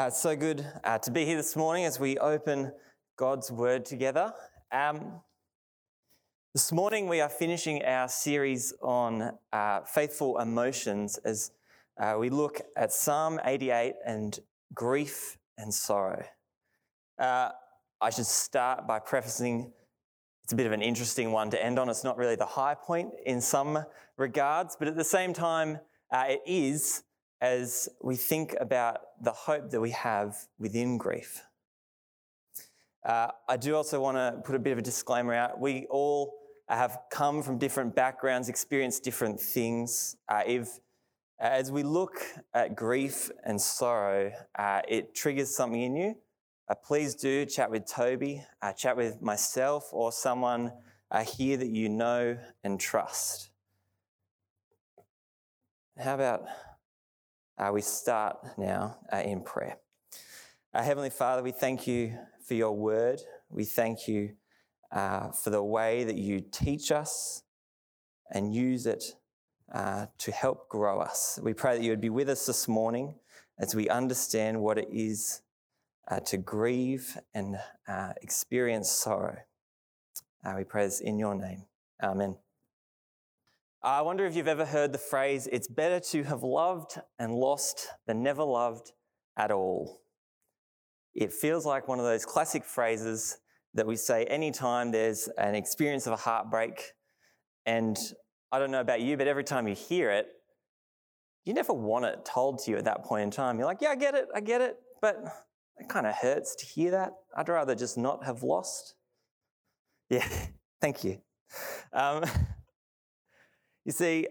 Uh, it's so good uh, to be here this morning as we open God's Word together. Um, this morning we are finishing our series on uh, faithful emotions as uh, we look at Psalm 88 and grief and sorrow. Uh, I should start by prefacing it's a bit of an interesting one to end on. It's not really the high point in some regards, but at the same time, uh, it is as we think about the hope that we have within grief. Uh, I do also want to put a bit of a disclaimer out. We all have come from different backgrounds, experienced different things. Uh, if, as we look at grief and sorrow, uh, it triggers something in you, uh, please do chat with Toby, uh, chat with myself, or someone uh, here that you know and trust. How about uh, we start now uh, in prayer. Uh, Heavenly Father, we thank you for your word. We thank you uh, for the way that you teach us and use it uh, to help grow us. We pray that you would be with us this morning as we understand what it is uh, to grieve and experience sorrow. we pray this in your name. Amen. I wonder if you've ever heard the phrase, it's better to have loved and lost than never loved at all. It feels like one of those classic phrases that we say anytime there's an experience of a heartbreak. And I don't know about you, but every time you hear it, you never want it told to you at that point in time. You're like, yeah, I get it, I get it, but it kind of hurts to hear that. I'd rather just not have lost. Yeah, thank you. Um, You see,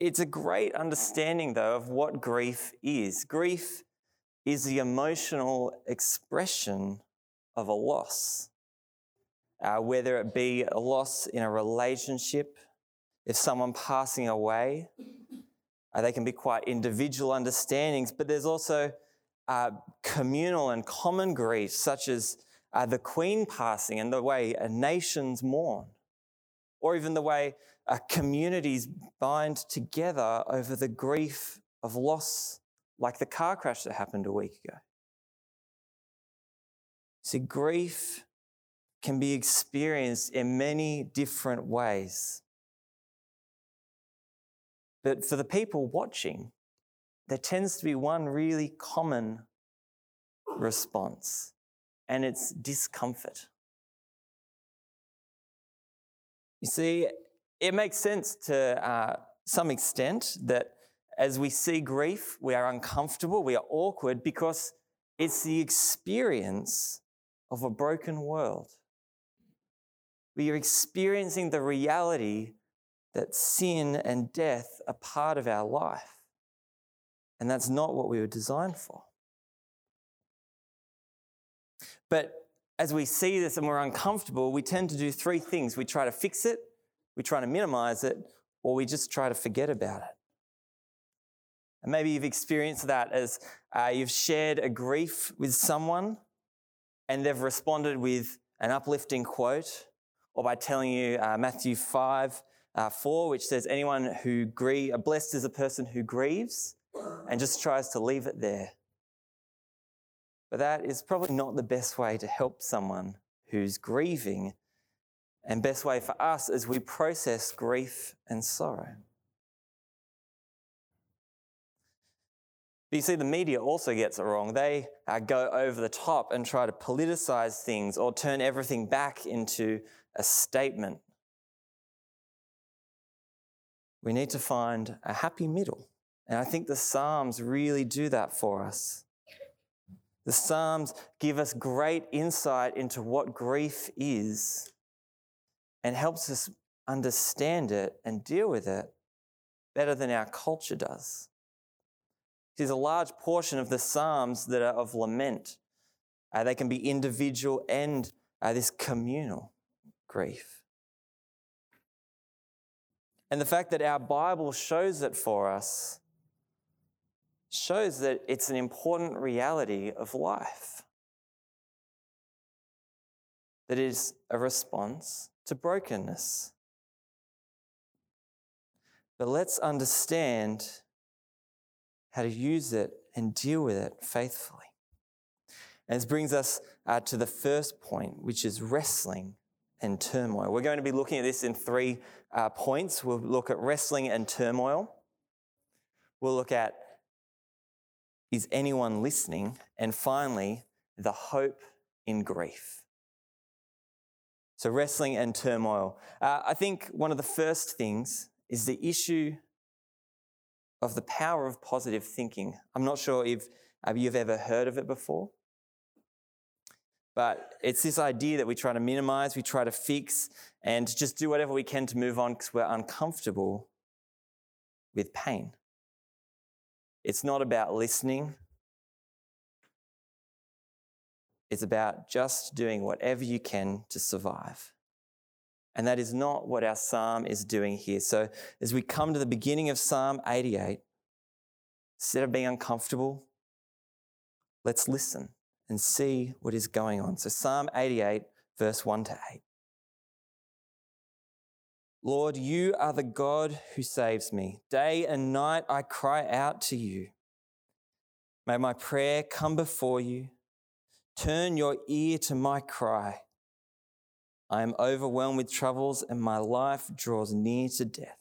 it's a great understanding, though, of what grief is. Grief is the emotional expression of a loss, uh, whether it be a loss in a relationship, if someone passing away, uh, they can be quite individual understandings, but there's also uh, communal and common grief, such as uh, the Queen passing and the way nations mourn, or even the way uh, communities bind together over the grief of loss, like the car crash that happened a week ago. See, grief can be experienced in many different ways. But for the people watching, there tends to be one really common response, and it's discomfort. You see, it makes sense to uh, some extent that as we see grief, we are uncomfortable, we are awkward because it's the experience of a broken world. We are experiencing the reality that sin and death are part of our life. And that's not what we were designed for. But as we see this and we're uncomfortable, we tend to do three things. We try to fix it, we try to minimize it, or we just try to forget about it. And maybe you've experienced that as uh, you've shared a grief with someone and they've responded with an uplifting quote, or by telling you uh, Matthew 5 uh, 4, which says, Anyone who grieves, blessed is a person who grieves, and just tries to leave it there. But that is probably not the best way to help someone who's grieving and best way for us is we process grief and sorrow. But you see, the media also gets it wrong. They uh, go over the top and try to politicize things or turn everything back into a statement. We need to find a happy middle. And I think the Psalms really do that for us. The Psalms give us great insight into what grief is and helps us understand it and deal with it better than our culture does. There's a large portion of the Psalms that are of lament. Uh, they can be individual and uh, this communal grief. And the fact that our Bible shows it for us shows that it's an important reality of life. That is a response to brokenness. But let's understand how to use it and deal with it faithfully. And this brings us uh, to the first point, which is wrestling and turmoil. We're going to be looking at this in three uh, points. We'll look at wrestling and turmoil. We'll look at is anyone listening? And finally, the hope in grief. So, wrestling and turmoil. Uh, I think one of the first things is the issue of the power of positive thinking. I'm not sure if uh, you've ever heard of it before, but it's this idea that we try to minimize, we try to fix, and just do whatever we can to move on because we're uncomfortable with pain. It's not about listening. It's about just doing whatever you can to survive. And that is not what our psalm is doing here. So, as we come to the beginning of Psalm 88, instead of being uncomfortable, let's listen and see what is going on. So, Psalm 88, verse 1 to 8. Lord, you are the God who saves me. Day and night I cry out to you. May my prayer come before you. Turn your ear to my cry. I am overwhelmed with troubles, and my life draws near to death.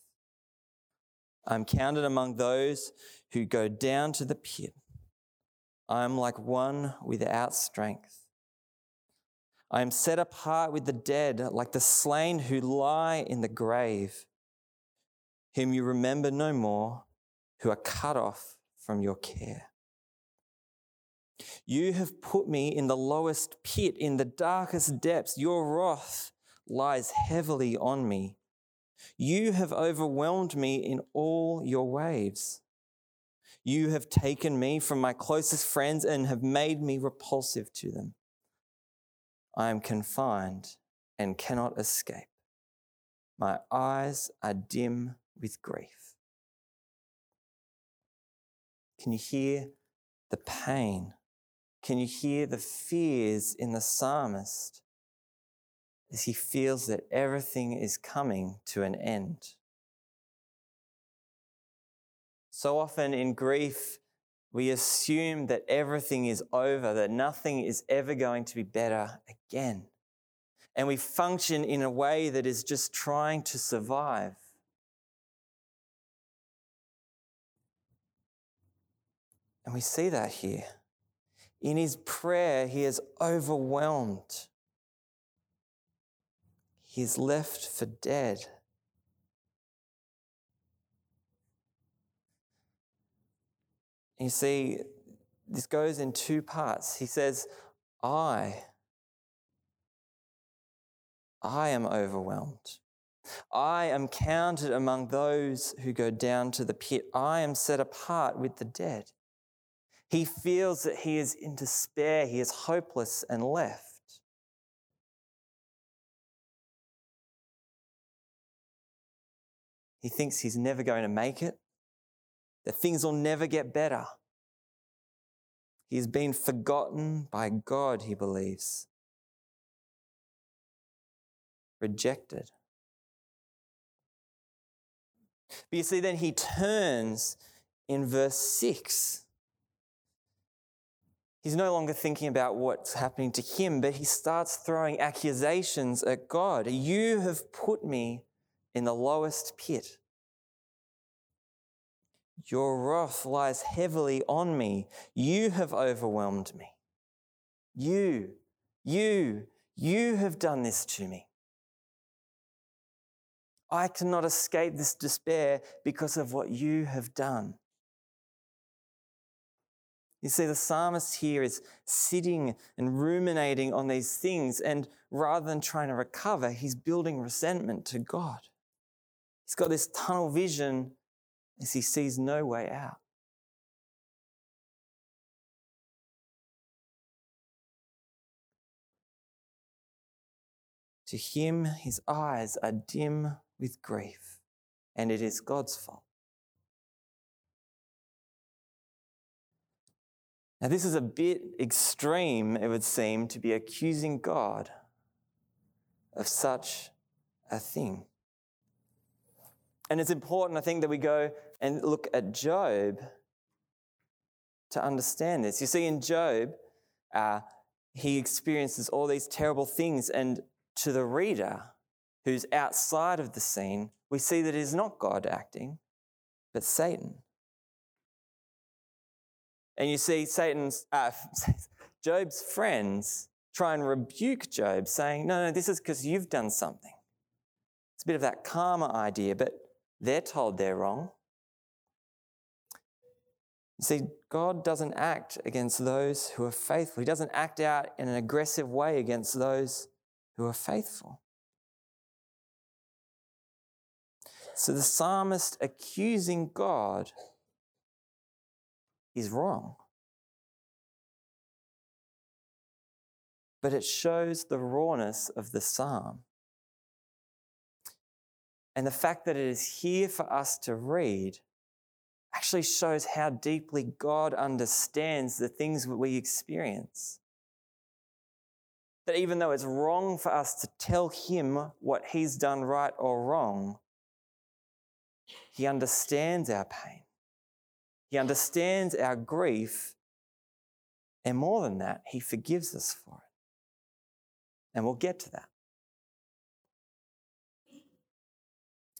I am counted among those who go down to the pit. I am like one without strength. I am set apart with the dead, like the slain who lie in the grave, whom you remember no more, who are cut off from your care. You have put me in the lowest pit, in the darkest depths. Your wrath lies heavily on me. You have overwhelmed me in all your waves. You have taken me from my closest friends and have made me repulsive to them. I am confined and cannot escape. My eyes are dim with grief. Can you hear the pain? Can you hear the fears in the psalmist as he feels that everything is coming to an end? So often in grief, we assume that everything is over, that nothing is ever going to be better again. And we function in a way that is just trying to survive. And we see that here. In his prayer, he is overwhelmed. He is left for dead. You see, this goes in two parts. He says, I, I am overwhelmed. I am counted among those who go down to the pit. I am set apart with the dead. He feels that he is in despair, he is hopeless and left. He thinks he's never going to make it that things will never get better. He has been forgotten by God, he believes. Rejected. But you see, then he turns in verse 6. He's no longer thinking about what's happening to him, but he starts throwing accusations at God. You have put me in the lowest pit. Your wrath lies heavily on me. You have overwhelmed me. You, you, you have done this to me. I cannot escape this despair because of what you have done. You see, the psalmist here is sitting and ruminating on these things, and rather than trying to recover, he's building resentment to God. He's got this tunnel vision as he sees no way out. To him, his eyes are dim with grief, and it is God's fault. Now, this is a bit extreme, it would seem, to be accusing God of such a thing. And it's important, I think, that we go and look at Job to understand this. You see, in Job, uh, he experiences all these terrible things, and to the reader who's outside of the scene, we see that it is not God acting, but Satan. And you see Satan's, uh, Job's friends try and rebuke Job, saying, No, no, this is because you've done something. It's a bit of that karma idea, but they're told they're wrong. You see, God doesn't act against those who are faithful. He doesn't act out in an aggressive way against those who are faithful. So the psalmist accusing God is wrong. But it shows the rawness of the psalm. And the fact that it is here for us to read actually shows how deeply God understands the things we experience. That even though it's wrong for us to tell Him what He's done right or wrong, He understands our pain. He understands our grief. And more than that, He forgives us for it. And we'll get to that.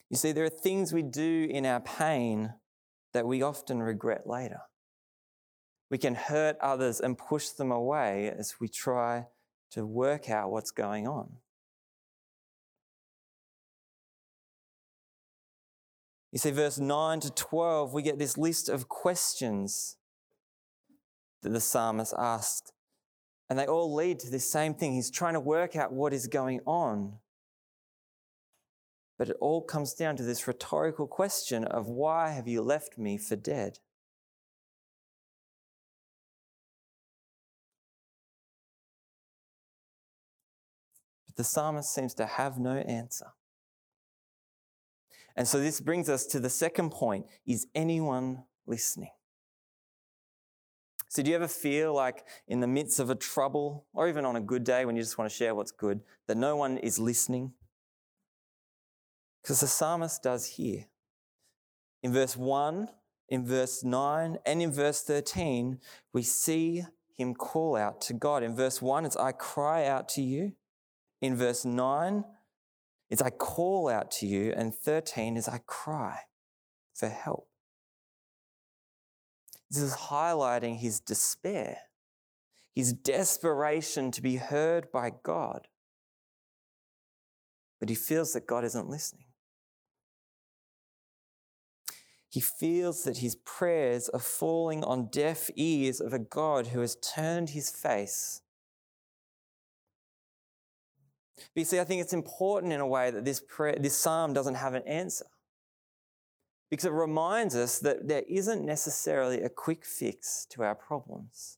You see, there are things we do in our pain that we often regret later. We can hurt others and push them away as we try to work out what's going on. You see, verse 9 to 12, we get this list of questions that the psalmist asked. And they all lead to this same thing. He's trying to work out what is going on. But it all comes down to this rhetorical question of why have you left me for dead? But the psalmist seems to have no answer. And so this brings us to the second point is anyone listening? So, do you ever feel like in the midst of a trouble, or even on a good day when you just want to share what's good, that no one is listening? Because the psalmist does here. In verse 1, in verse 9, and in verse 13, we see him call out to God. In verse 1, it's I cry out to you. In verse 9, it's I call out to you. And 13 is I cry for help. This is highlighting his despair, his desperation to be heard by God. But he feels that God isn't listening. He feels that his prayers are falling on deaf ears of a God who has turned his face. But you see, I think it's important in a way that this, prayer, this psalm doesn't have an answer. Because it reminds us that there isn't necessarily a quick fix to our problems.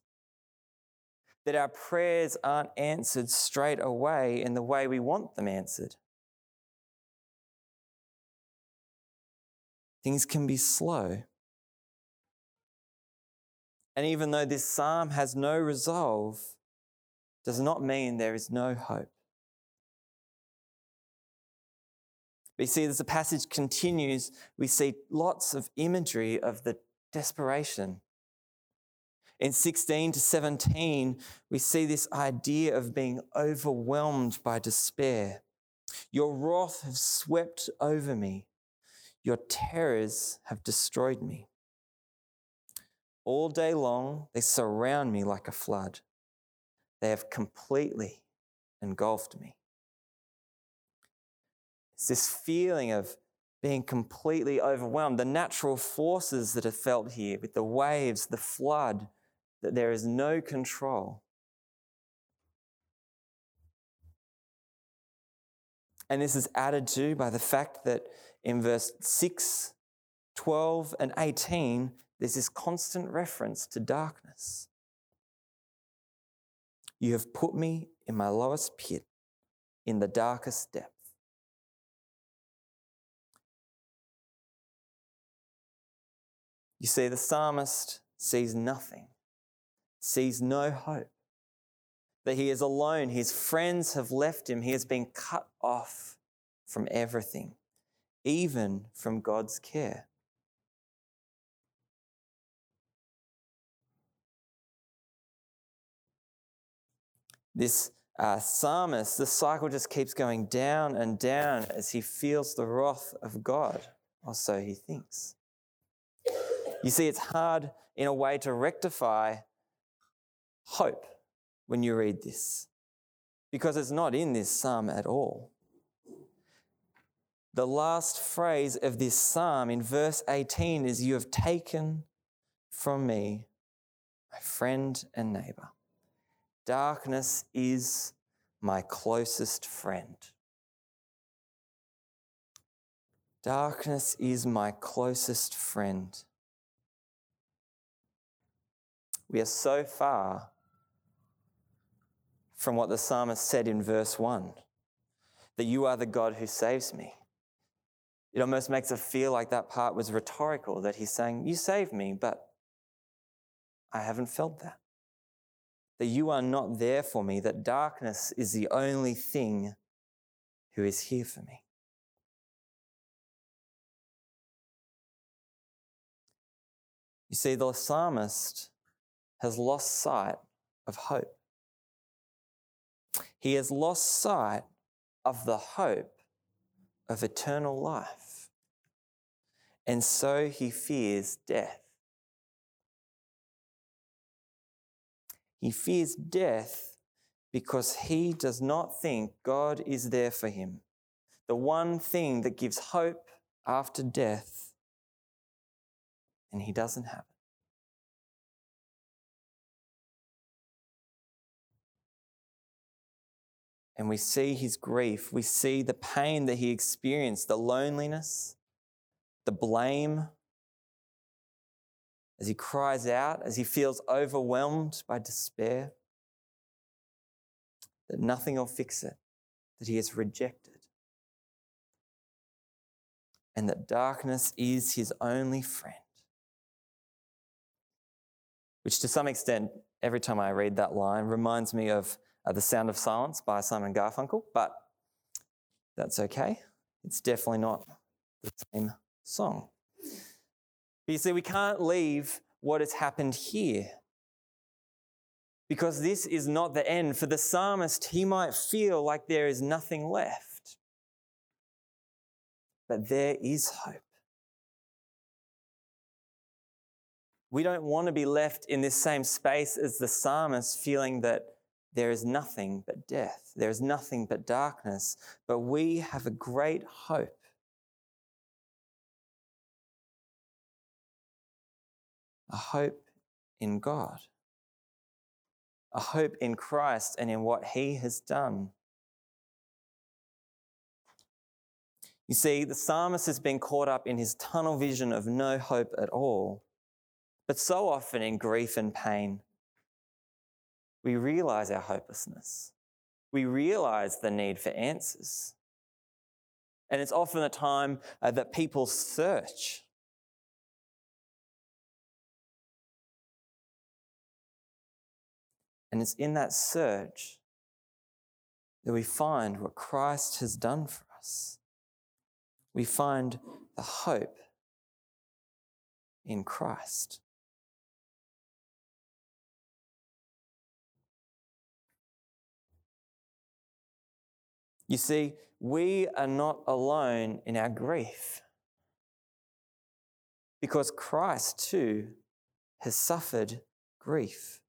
That our prayers aren't answered straight away in the way we want them answered. things can be slow. And even though this psalm has no resolve, does not mean there is no hope. We see as the passage continues, we see lots of imagery of the desperation. In 16 to 17, we see this idea of being overwhelmed by despair. Your wrath has swept over me. Your terrors have destroyed me. All day long, they surround me like a flood. They have completely engulfed me. It's this feeling of being completely overwhelmed, the natural forces that are felt here with the waves, the flood, that there is no control. And this is added to by the fact that in verse 6, 12, and 18, there's this constant reference to darkness. You have put me in my lowest pit, in the darkest depth. You see, the psalmist sees nothing, sees no hope, that he is alone. His friends have left him. He has been cut off from everything, even from God's care. This uh, psalmist, the cycle just keeps going down and down as he feels the wrath of God, or so he thinks. You see, it's hard in a way to rectify hope when you read this because it's not in this psalm at all. The last phrase of this psalm in verse 18 is You have taken from me my friend and neighbor. Darkness is my closest friend. Darkness is my closest friend. We are so far from what the psalmist said in verse 1 that you are the God who saves me. It almost makes it feel like that part was rhetorical, that he's saying, You saved me, but I haven't felt that. That you are not there for me, that darkness is the only thing who is here for me. You see, the psalmist has lost sight of hope. He has lost sight of the hope of eternal life. And so he fears death. He fears death because he does not think God is there for him. The one thing that gives hope after death, and he doesn't have it. And we see his grief. We see the pain that he experienced, the loneliness, the blame. As he cries out, as he feels overwhelmed by despair, that nothing will fix it, that he is rejected, and that darkness is his only friend. Which, to some extent, every time I read that line, reminds me of uh, The Sound of Silence by Simon Garfunkel, but that's okay. It's definitely not the same song. But you see, we can't leave what has happened here because this is not the end. For the psalmist, he might feel like there is nothing left, but there is hope. We don't want to be left in this same space as the psalmist, feeling that there is nothing but death, there is nothing but darkness, but we have a great hope. A hope in God, a hope in Christ and in what He has done. You see, the psalmist has been caught up in his tunnel vision of no hope at all. But so often in grief and pain, we realize our hopelessness. We realize the need for answers. And it's often a time uh, that people search. And it's in that search that we find what Christ has done for us. We find the hope in Christ. You see, we are not alone in our grief because Christ too has suffered grief.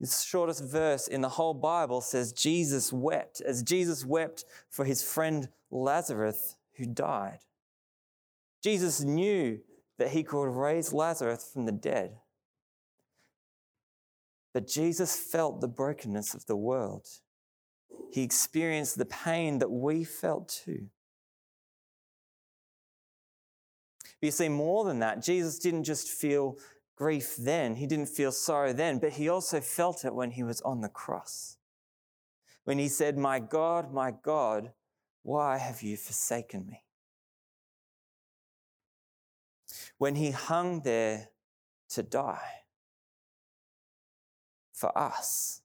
The shortest verse in the whole Bible says Jesus wept, as Jesus wept for his friend Lazarus who died. Jesus knew that he could raise Lazarus from the dead. But Jesus felt the brokenness of the world. He experienced the pain that we felt too. But you see, more than that, Jesus didn't just feel grief then, he didn't feel sorrow then, but he also felt it when he was on the cross. When he said, My God, my God, why have you forsaken me? When he hung there to die for us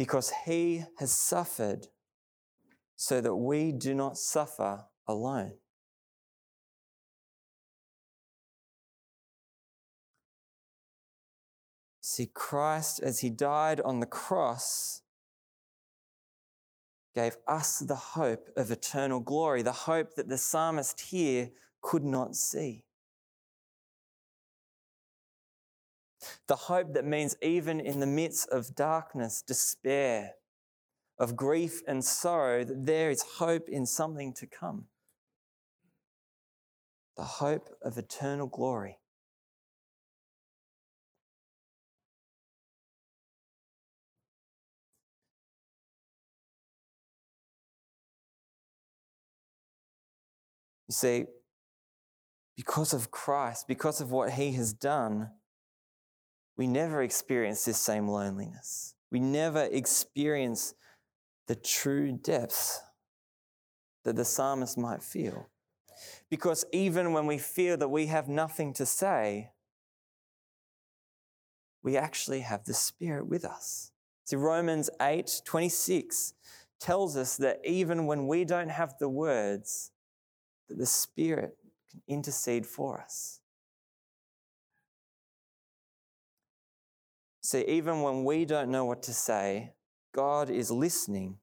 because he has suffered so that we do not suffer alone. See, Christ, as he died on the cross, gave us the hope of eternal glory, the hope that the psalmist here could not see. The hope that means even in the midst of darkness, despair, of grief and sorrow, that there is hope in something to come. The hope of eternal glory. You see, because of Christ, because of what he has done, we never experience this same loneliness. We never experience the true depths that the psalmist might feel. Because even when we feel that we have nothing to say, we actually have the Spirit with us. See, Romans 8 26 tells us that even when we don't have the words, that the Spirit can intercede for us. See, even when we don't know what to say, God is listening.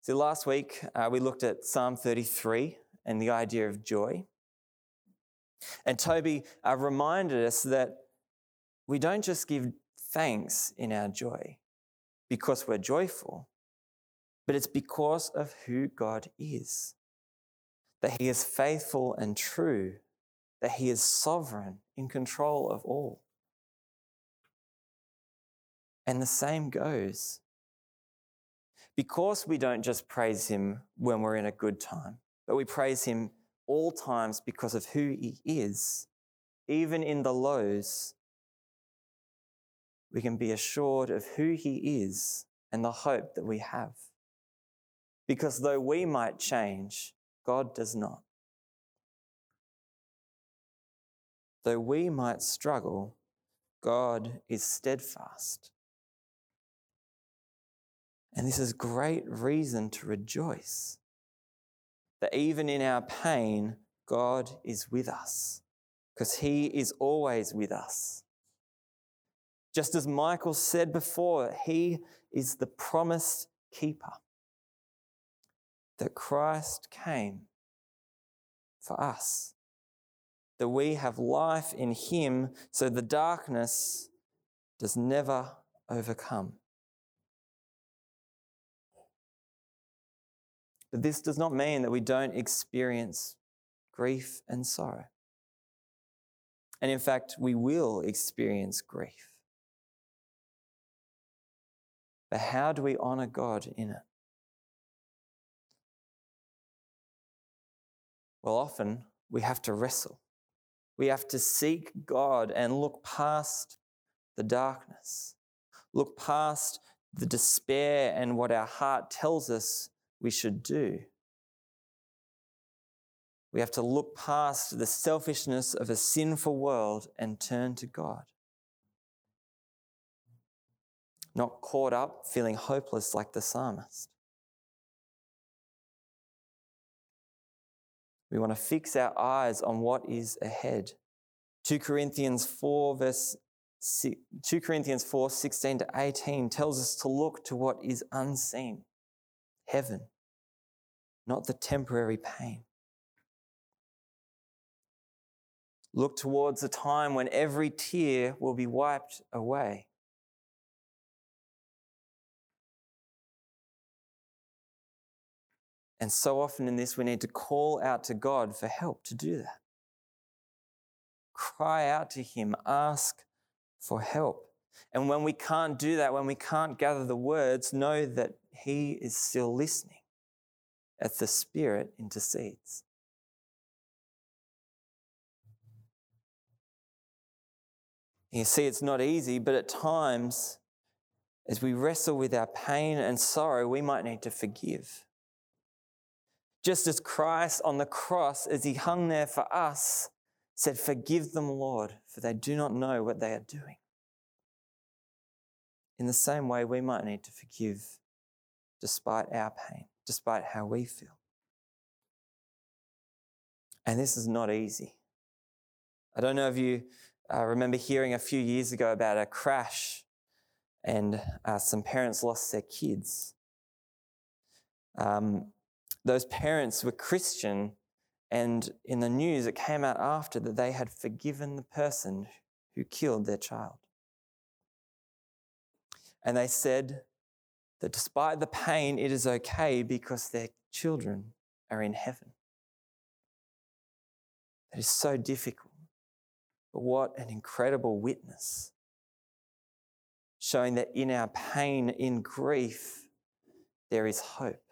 See, last week uh, we looked at Psalm 33 and the idea of joy. And Toby uh, reminded us that we don't just give thanks in our joy, because we're joyful, but it's because of who God is. That He is faithful and true, that He is sovereign, in control of all. And the same goes. Because we don't just praise Him when we're in a good time, but we praise Him all times because of who He is, even in the lows, we can be assured of who He is and the hope that we have. Because though we might change, God does not. Though we might struggle, God is steadfast. And this is great reason to rejoice that even in our pain, God is with us because He is always with us. Just as Michael said before, he is the promised keeper. That Christ came for us, that we have life in him, so the darkness does never overcome. But this does not mean that we don't experience grief and sorrow. And in fact, we will experience grief. But how do we honor God in it? Well, often we have to wrestle. We have to seek God and look past the darkness, look past the despair and what our heart tells us we should do. We have to look past the selfishness of a sinful world and turn to God not caught up feeling hopeless like the psalmist. We want to fix our eyes on what is ahead. 2 Corinthians 4 verse 2 Corinthians 4 16 to 18 tells us to look to what is unseen, heaven, not the temporary pain. Look towards a time when every tear will be wiped away. And so often in this, we need to call out to God for help to do that. Cry out to Him, ask for help. And when we can't do that, when we can't gather the words, know that He is still listening as the Spirit intercedes. You see, it's not easy, but at times, as we wrestle with our pain and sorrow, we might need to forgive. Just as Christ on the cross, as he hung there for us, said, Forgive them, Lord, for they do not know what they are doing. In the same way, we might need to forgive despite our pain, despite how we feel. And this is not easy. I don't know if you uh, remember hearing a few years ago about a crash and uh, some parents lost their kids. Um, those parents were Christian, and in the news, it came out after that they had forgiven the person who killed their child. And they said that despite the pain, it is okay because their children are in heaven. That is so difficult. But what an incredible witness. Showing that in our pain, in grief, there is hope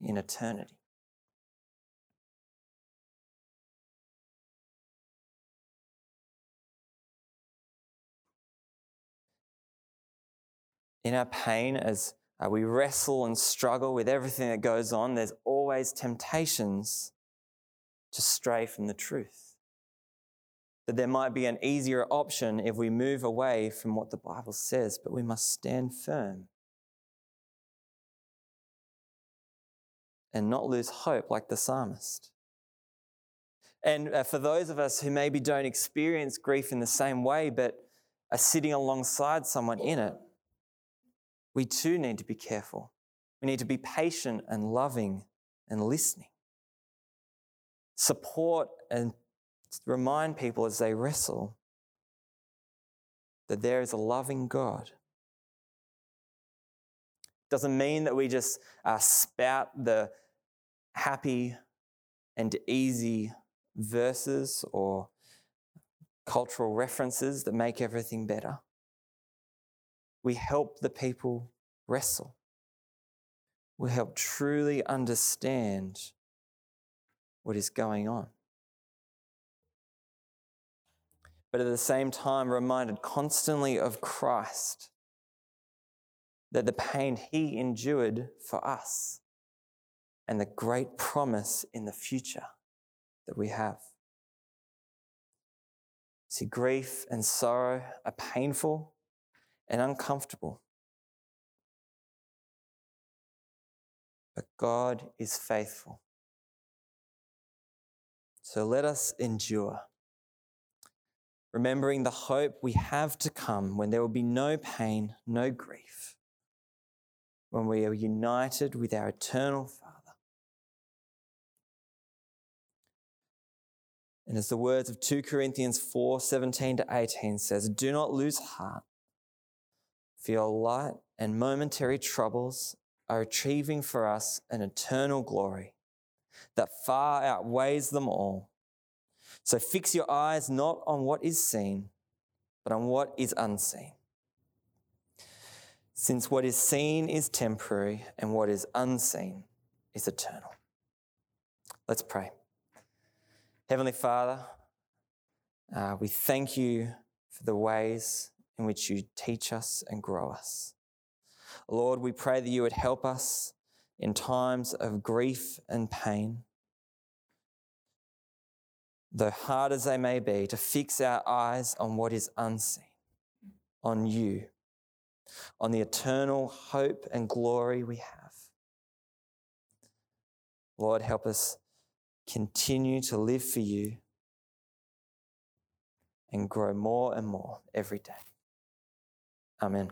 in eternity. In our pain, as uh, we wrestle and struggle with everything that goes on, there's always temptations to stray from the truth. That there might be an easier option if we move away from what the Bible says, but we must stand firm and not lose hope like the psalmist. And uh, for those of us who maybe don't experience grief in the same way, but are sitting alongside someone in it, we too need to be careful. We need to be patient and loving and listening. Support and remind people as they wrestle that there is a loving God doesn't mean that we just uh, spout the happy and easy verses or cultural references that make everything better. We help the people wrestle. We help truly understand what is going on. But at the same time, reminded constantly of Christ that the pain he endured for us and the great promise in the future that we have. See, grief and sorrow are painful and uncomfortable. But God is faithful. So let us endure, remembering the hope we have to come when there will be no pain, no grief, when we are united with our eternal Father. And as the words of 2 Corinthians 4 17 to 18 says, do not lose heart. For your light and momentary troubles are achieving for us an eternal glory that far outweighs them all. So fix your eyes not on what is seen, but on what is unseen. Since what is seen is temporary and what is unseen is eternal. Let's pray. Heavenly Father, uh, we thank you for the ways in which you teach us and grow us. Lord, we pray that you would help us in times of grief and pain, though hard as they may be, to fix our eyes on what is unseen, on you, on the eternal hope and glory we have. Lord, help us continue to live for you and grow more and more every day. Amen.